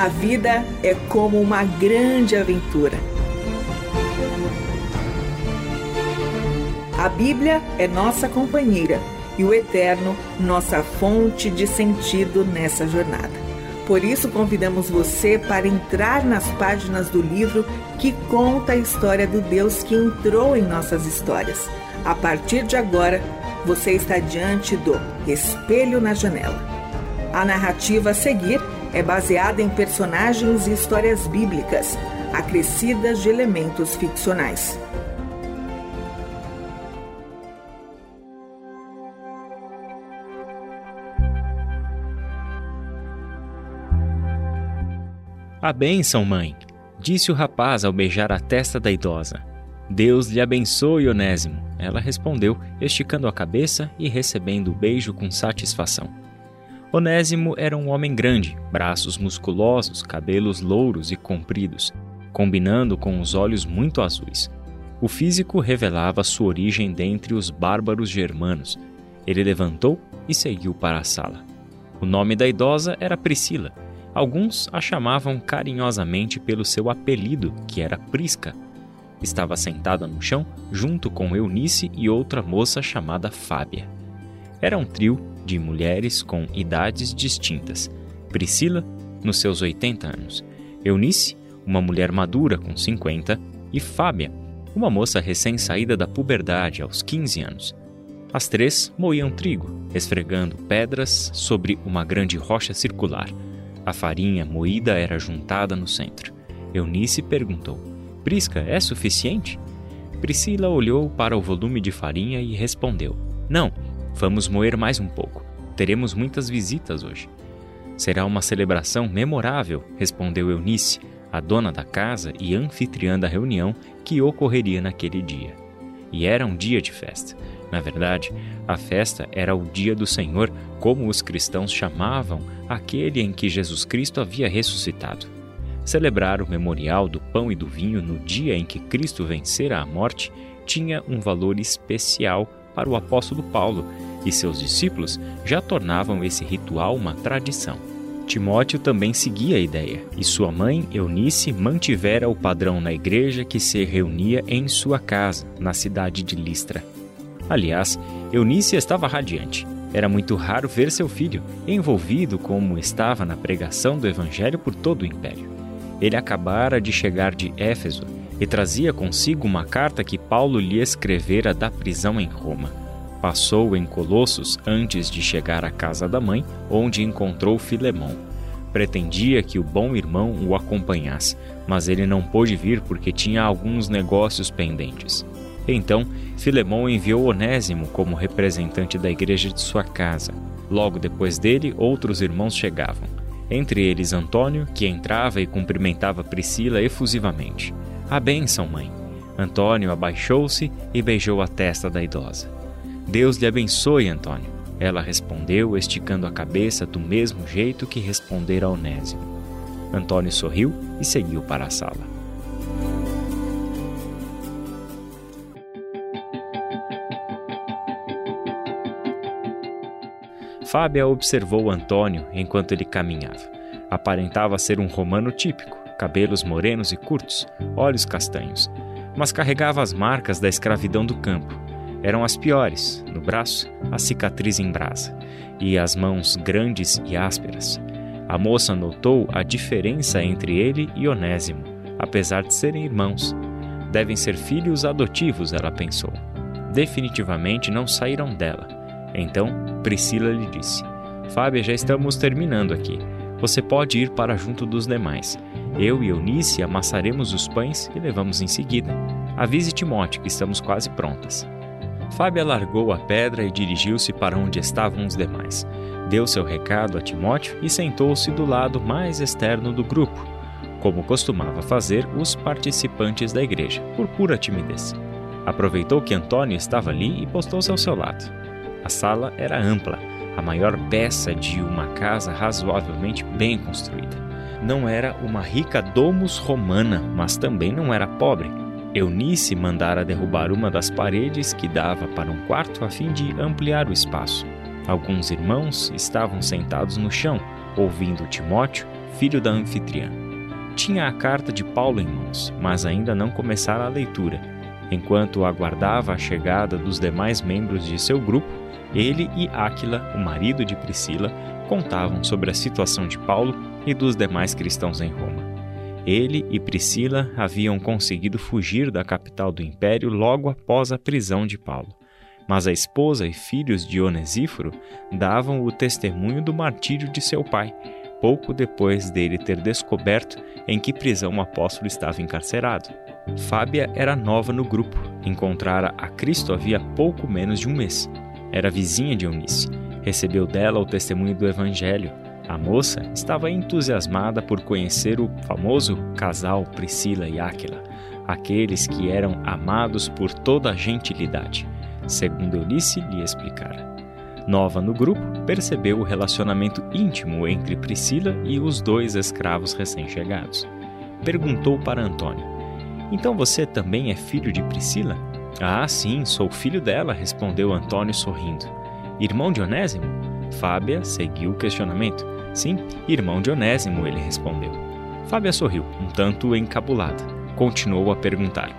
A vida é como uma grande aventura. A Bíblia é nossa companheira e o Eterno nossa fonte de sentido nessa jornada. Por isso, convidamos você para entrar nas páginas do livro que conta a história do Deus que entrou em nossas histórias. A partir de agora, você está diante do Espelho na Janela. A narrativa a seguir é baseada em personagens e histórias bíblicas, acrescidas de elementos ficcionais. A bênção, mãe, disse o rapaz ao beijar a testa da idosa. Deus lhe abençoe, Onésimo. Ela respondeu, esticando a cabeça e recebendo o beijo com satisfação. Onésimo era um homem grande, braços musculosos, cabelos louros e compridos, combinando com os olhos muito azuis. O físico revelava sua origem dentre os bárbaros germanos. Ele levantou e seguiu para a sala. O nome da idosa era Priscila. Alguns a chamavam carinhosamente pelo seu apelido, que era Prisca. Estava sentada no chão junto com Eunice e outra moça chamada Fábia. Era um trio de mulheres com idades distintas. Priscila, nos seus 80 anos, Eunice, uma mulher madura com 50, e Fábia, uma moça recém-saída da puberdade aos 15 anos. As três moíam trigo, esfregando pedras sobre uma grande rocha circular. A farinha moída era juntada no centro. Eunice perguntou: Prisca, é suficiente? Priscila olhou para o volume de farinha e respondeu: Não, Vamos moer mais um pouco. Teremos muitas visitas hoje. Será uma celebração memorável, respondeu Eunice, a dona da casa e anfitriã da reunião que ocorreria naquele dia. E era um dia de festa. Na verdade, a festa era o dia do Senhor, como os cristãos chamavam aquele em que Jesus Cristo havia ressuscitado. Celebrar o memorial do pão e do vinho no dia em que Cristo vencera a morte tinha um valor especial para o apóstolo Paulo, e seus discípulos já tornavam esse ritual uma tradição. Timóteo também seguia a ideia, e sua mãe, Eunice, mantivera o padrão na igreja que se reunia em sua casa, na cidade de Listra. Aliás, Eunice estava radiante. Era muito raro ver seu filho envolvido como estava na pregação do evangelho por todo o império. Ele acabara de chegar de Éfeso e trazia consigo uma carta que Paulo lhe escrevera da prisão em Roma. Passou em Colossos antes de chegar à casa da mãe, onde encontrou Filemão. Pretendia que o bom irmão o acompanhasse, mas ele não pôde vir porque tinha alguns negócios pendentes. Então, Filemão enviou Onésimo como representante da igreja de sua casa. Logo depois dele, outros irmãos chegavam, entre eles Antônio, que entrava e cumprimentava Priscila efusivamente. A bênção, mãe. Antônio abaixou-se e beijou a testa da idosa. Deus lhe abençoe, Antônio. Ela respondeu, esticando a cabeça do mesmo jeito que respondera a Onésimo. Antônio sorriu e seguiu para a sala. Fábia observou Antônio enquanto ele caminhava. Aparentava ser um romano típico, cabelos morenos e curtos, olhos castanhos, mas carregava as marcas da escravidão do campo eram as piores. No braço, a cicatriz em brasa e as mãos grandes e ásperas. A moça notou a diferença entre ele e Onésimo, apesar de serem irmãos. Devem ser filhos adotivos, ela pensou. Definitivamente não saíram dela. Então, Priscila lhe disse: Fábia, já estamos terminando aqui. Você pode ir para junto dos demais. Eu e Eunice amassaremos os pães e levamos em seguida. Avise Timóteo que estamos quase prontas. Fábia largou a pedra e dirigiu-se para onde estavam os demais. Deu seu recado a Timóteo e sentou-se do lado mais externo do grupo, como costumava fazer os participantes da igreja, por pura timidez. Aproveitou que Antônio estava ali e postou-se ao seu lado. A sala era ampla, a maior peça de uma casa razoavelmente bem construída. Não era uma rica domus romana, mas também não era pobre Eunice mandara derrubar uma das paredes que dava para um quarto a fim de ampliar o espaço. Alguns irmãos estavam sentados no chão, ouvindo Timóteo filho da anfitriã. Tinha a carta de Paulo em mãos, mas ainda não começara a leitura. Enquanto aguardava a chegada dos demais membros de seu grupo, ele e Áquila, o marido de Priscila, contavam sobre a situação de Paulo e dos demais cristãos em Roma. Ele e Priscila haviam conseguido fugir da capital do império logo após a prisão de Paulo. Mas a esposa e filhos de Onesíforo davam o testemunho do martírio de seu pai, pouco depois dele ter descoberto em que prisão o apóstolo estava encarcerado. Fábia era nova no grupo, encontrara a Cristo havia pouco menos de um mês. Era vizinha de Eunice, recebeu dela o testemunho do Evangelho a moça estava entusiasmada por conhecer o famoso casal Priscila e Áquila, aqueles que eram amados por toda a gentilidade, segundo Eunice lhe explicara. Nova no grupo, percebeu o relacionamento íntimo entre Priscila e os dois escravos recém-chegados. Perguntou para Antônio: Então você também é filho de Priscila? Ah, sim, sou filho dela, respondeu Antônio sorrindo. Irmão de Onésimo? Fábia seguiu o questionamento. Sim, irmão de Onésimo, ele respondeu. Fábia sorriu, um tanto encabulada. Continuou a perguntar: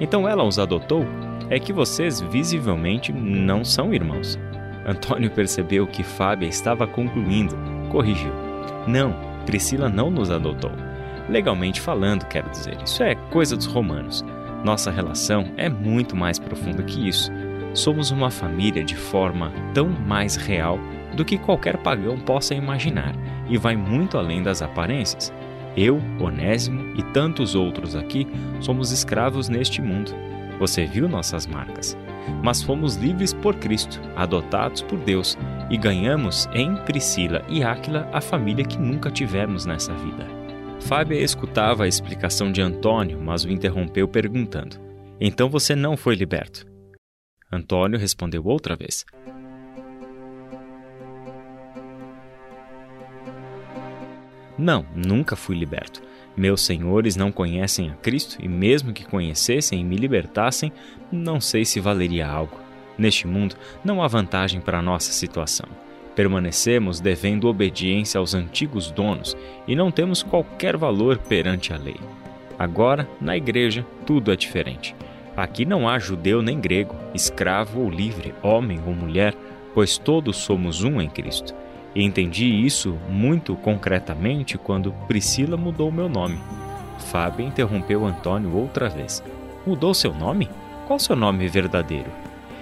Então ela os adotou? É que vocês visivelmente não são irmãos. Antônio percebeu que Fábia estava concluindo, corrigiu: Não, Priscila não nos adotou. Legalmente falando, quero dizer, isso é coisa dos romanos. Nossa relação é muito mais profunda que isso. Somos uma família de forma tão mais real do que qualquer pagão possa imaginar e vai muito além das aparências. Eu, Onésimo e tantos outros aqui somos escravos neste mundo. Você viu nossas marcas. Mas fomos livres por Cristo, adotados por Deus, e ganhamos em Priscila e Áquila a família que nunca tivemos nessa vida. Fábia escutava a explicação de Antônio, mas o interrompeu perguntando: Então você não foi liberto? Antônio respondeu outra vez: Não, nunca fui liberto. Meus senhores não conhecem a Cristo e, mesmo que conhecessem e me libertassem, não sei se valeria algo. Neste mundo, não há vantagem para nossa situação. Permanecemos devendo obediência aos antigos donos e não temos qualquer valor perante a lei. Agora, na igreja, tudo é diferente. Aqui não há judeu nem grego, escravo ou livre, homem ou mulher, pois todos somos um em Cristo. Entendi isso muito concretamente quando Priscila mudou meu nome. Fábio interrompeu Antônio outra vez. Mudou seu nome? Qual seu nome verdadeiro?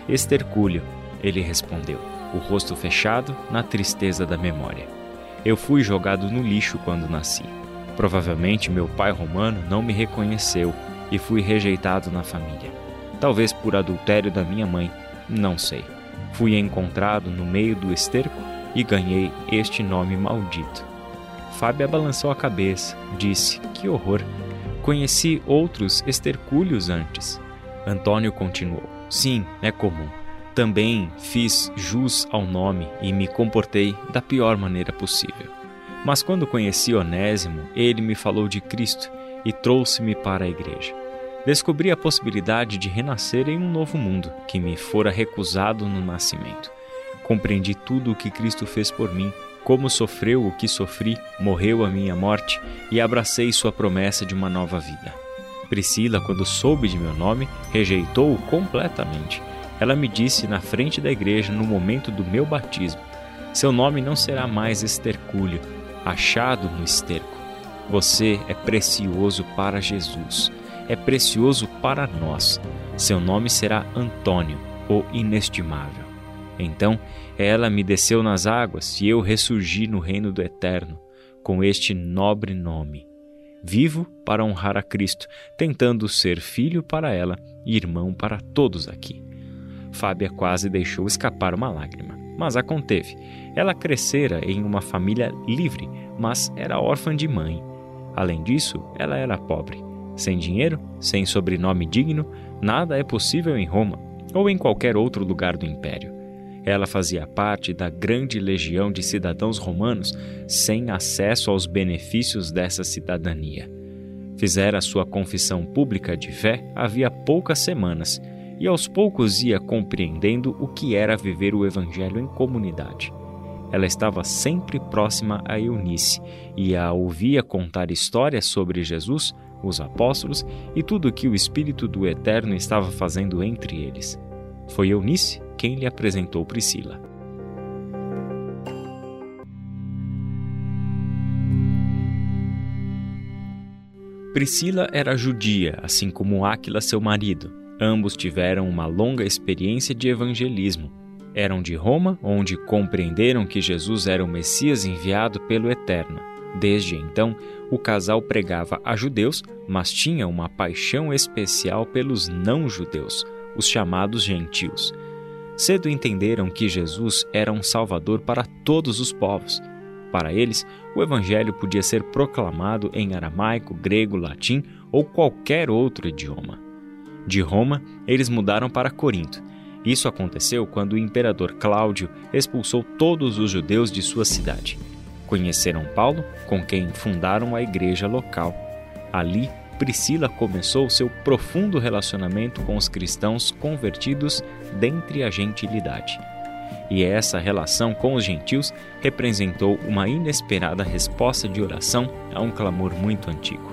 Estercúlio, ele respondeu, o rosto fechado na tristeza da memória. Eu fui jogado no lixo quando nasci. Provavelmente meu pai romano não me reconheceu e fui rejeitado na família. Talvez por adultério da minha mãe, não sei. Fui encontrado no meio do esterco e ganhei este nome maldito. Fábia balançou a cabeça, disse: Que horror! Conheci outros estercúlios antes. Antônio continuou: Sim, é comum. Também fiz jus ao nome e me comportei da pior maneira possível. Mas quando conheci Onésimo, ele me falou de Cristo e trouxe-me para a igreja. Descobri a possibilidade de renascer em um novo mundo que me fora recusado no nascimento. Compreendi tudo o que Cristo fez por mim, como sofreu o que sofri, morreu a minha morte e abracei sua promessa de uma nova vida. Priscila, quando soube de meu nome, rejeitou-o completamente. Ela me disse na frente da igreja no momento do meu batismo: Seu nome não será mais estercúlio, achado no esterco. Você é precioso para Jesus, é precioso para nós. Seu nome será Antônio, o inestimável. Então ela me desceu nas águas e eu ressurgi no reino do Eterno, com este nobre nome. Vivo para honrar a Cristo, tentando ser filho para ela e irmão para todos aqui. Fábia quase deixou escapar uma lágrima, mas a conteve. Ela crescera em uma família livre, mas era órfã de mãe. Além disso, ela era pobre. Sem dinheiro, sem sobrenome digno, nada é possível em Roma ou em qualquer outro lugar do império. Ela fazia parte da grande legião de cidadãos romanos sem acesso aos benefícios dessa cidadania. Fizera sua confissão pública de fé havia poucas semanas e aos poucos ia compreendendo o que era viver o Evangelho em comunidade. ela estava sempre próxima a Eunice e a ouvia contar histórias sobre Jesus, os apóstolos e tudo o que o Espírito do Eterno estava fazendo entre eles. Foi Eunice quem lhe apresentou Priscila. Priscila era judia, assim como Áquila, seu marido. Ambos tiveram uma longa experiência de evangelismo. Eram de Roma, onde compreenderam que Jesus era o Messias enviado pelo Eterno. Desde então, o casal pregava a judeus, mas tinha uma paixão especial pelos não-judeus, os chamados gentios. Cedo entenderam que Jesus era um salvador para todos os povos. Para eles, o evangelho podia ser proclamado em aramaico, grego, latim ou qualquer outro idioma. De Roma, eles mudaram para Corinto. Isso aconteceu quando o imperador Cláudio expulsou todos os judeus de sua cidade. Conheceram Paulo, com quem fundaram a igreja local. Ali, Priscila começou seu profundo relacionamento com os cristãos convertidos dentre a gentilidade. E essa relação com os gentios representou uma inesperada resposta de oração a um clamor muito antigo.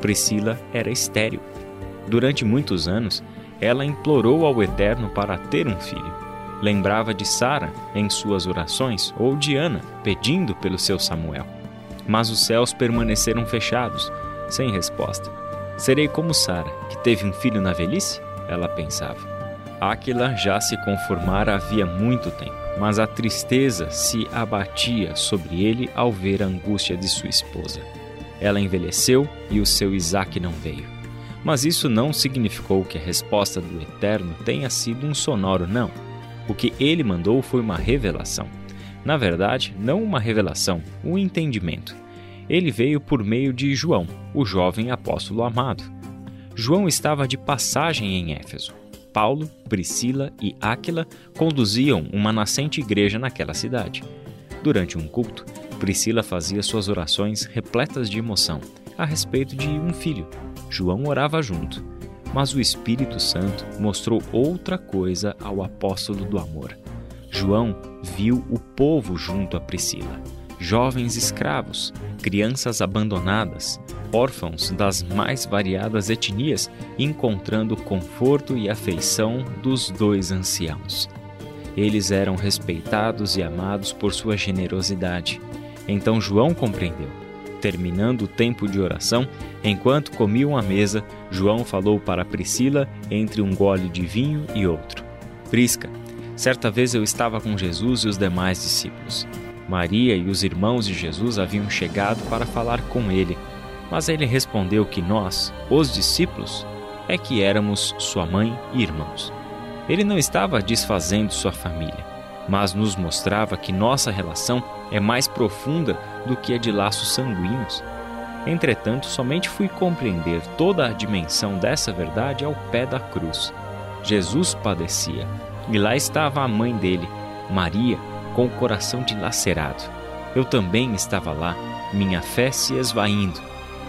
Priscila era estéril. Durante muitos anos, ela implorou ao Eterno para ter um filho. Lembrava de Sara em suas orações ou de Ana pedindo pelo seu Samuel. Mas os céus permaneceram fechados, sem resposta. Serei como Sara, que teve um filho na velhice? Ela pensava. Áquila já se conformara havia muito tempo, mas a tristeza se abatia sobre ele ao ver a angústia de sua esposa. Ela envelheceu e o seu Isaque não veio. Mas isso não significou que a resposta do Eterno tenha sido um sonoro não. O que ele mandou foi uma revelação. Na verdade, não uma revelação, um entendimento. Ele veio por meio de João, o jovem apóstolo amado. João estava de passagem em Éfeso Paulo, Priscila e Áquila conduziam uma nascente igreja naquela cidade. Durante um culto, Priscila fazia suas orações repletas de emoção a respeito de um filho. João orava junto, mas o Espírito Santo mostrou outra coisa ao apóstolo do amor. João viu o povo junto a Priscila, jovens escravos, crianças abandonadas, órfãos das mais variadas etnias, encontrando conforto e afeição dos dois anciãos. Eles eram respeitados e amados por sua generosidade. Então João compreendeu. Terminando o tempo de oração, enquanto comiam à mesa, João falou para Priscila entre um gole de vinho e outro: Prisca, certa vez eu estava com Jesus e os demais discípulos. Maria e os irmãos de Jesus haviam chegado para falar com ele mas ele respondeu que nós, os discípulos, é que éramos sua mãe e irmãos. Ele não estava desfazendo sua família, mas nos mostrava que nossa relação é mais profunda do que a de laços sanguíneos. Entretanto, somente fui compreender toda a dimensão dessa verdade ao pé da cruz. Jesus padecia, e lá estava a mãe dele, Maria, com o coração dilacerado. Eu também estava lá, minha fé se esvaindo,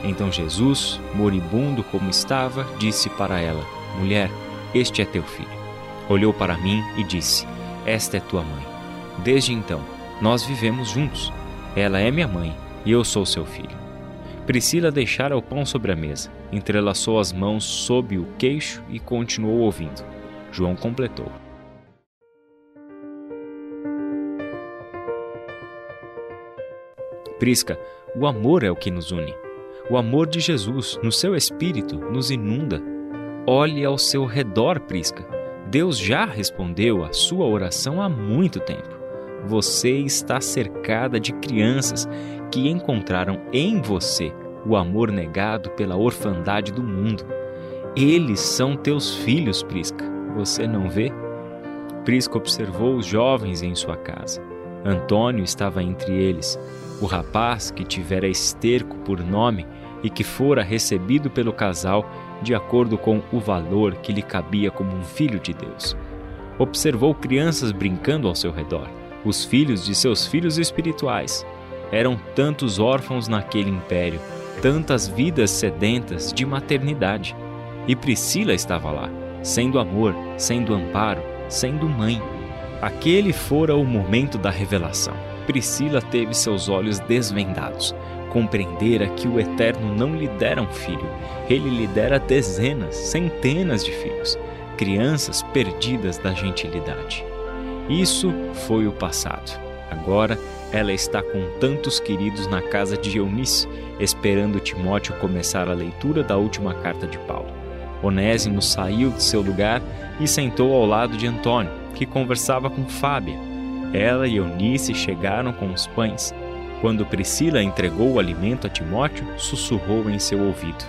então Jesus, moribundo como estava, disse para ela: Mulher, este é teu filho. Olhou para mim e disse: Esta é tua mãe. Desde então, nós vivemos juntos. Ela é minha mãe e eu sou seu filho. Priscila deixara o pão sobre a mesa, entrelaçou as mãos sob o queixo e continuou ouvindo. João completou: Prisca, o amor é o que nos une. O amor de Jesus, no seu espírito, nos inunda. Olhe ao seu redor, Prisca. Deus já respondeu a sua oração há muito tempo. Você está cercada de crianças que encontraram em você o amor negado pela orfandade do mundo. Eles são teus filhos, Prisca. Você não vê? Prisca observou os jovens em sua casa. Antônio estava entre eles. O rapaz que tivera esterco por nome e que fora recebido pelo casal de acordo com o valor que lhe cabia como um filho de Deus. Observou crianças brincando ao seu redor, os filhos de seus filhos espirituais. Eram tantos órfãos naquele império, tantas vidas sedentas de maternidade. E Priscila estava lá, sendo amor, sendo amparo, sendo mãe. Aquele fora o momento da revelação. Priscila teve seus olhos desvendados. Compreendera que o Eterno não lhe dera um filho, ele lhe dera dezenas, centenas de filhos, crianças perdidas da gentilidade. Isso foi o passado. Agora ela está com tantos queridos na casa de Eunice, esperando Timóteo começar a leitura da última carta de Paulo. Onésimo saiu de seu lugar e sentou ao lado de Antônio, que conversava com Fábia. Ela e Eunice chegaram com os pães. Quando Priscila entregou o alimento a Timóteo, sussurrou em seu ouvido: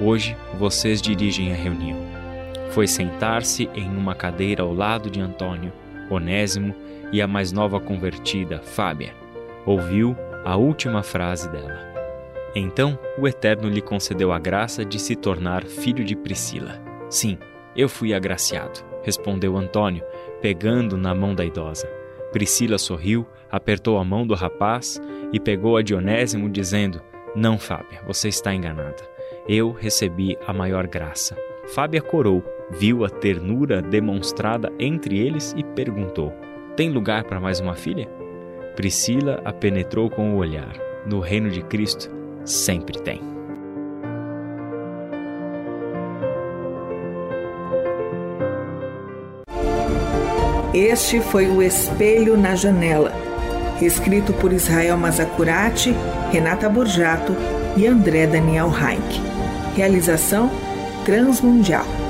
Hoje vocês dirigem a reunião. Foi sentar-se em uma cadeira ao lado de Antônio, Onésimo e a mais nova convertida, Fábia, ouviu a última frase dela. Então o Eterno lhe concedeu a graça de se tornar filho de Priscila. Sim, eu fui agraciado, respondeu Antônio, pegando na mão da idosa. Priscila sorriu, apertou a mão do rapaz e pegou a Dionésimo, dizendo: Não, Fábia, você está enganada. Eu recebi a maior graça. Fábia corou, viu a ternura demonstrada entre eles e perguntou: tem lugar para mais uma filha? Priscila a penetrou com o olhar. No reino de Cristo, sempre tem. Este foi o Espelho na Janela, escrito por Israel Mazacurati, Renata Borjato e André Daniel Heinck. Realização Transmundial.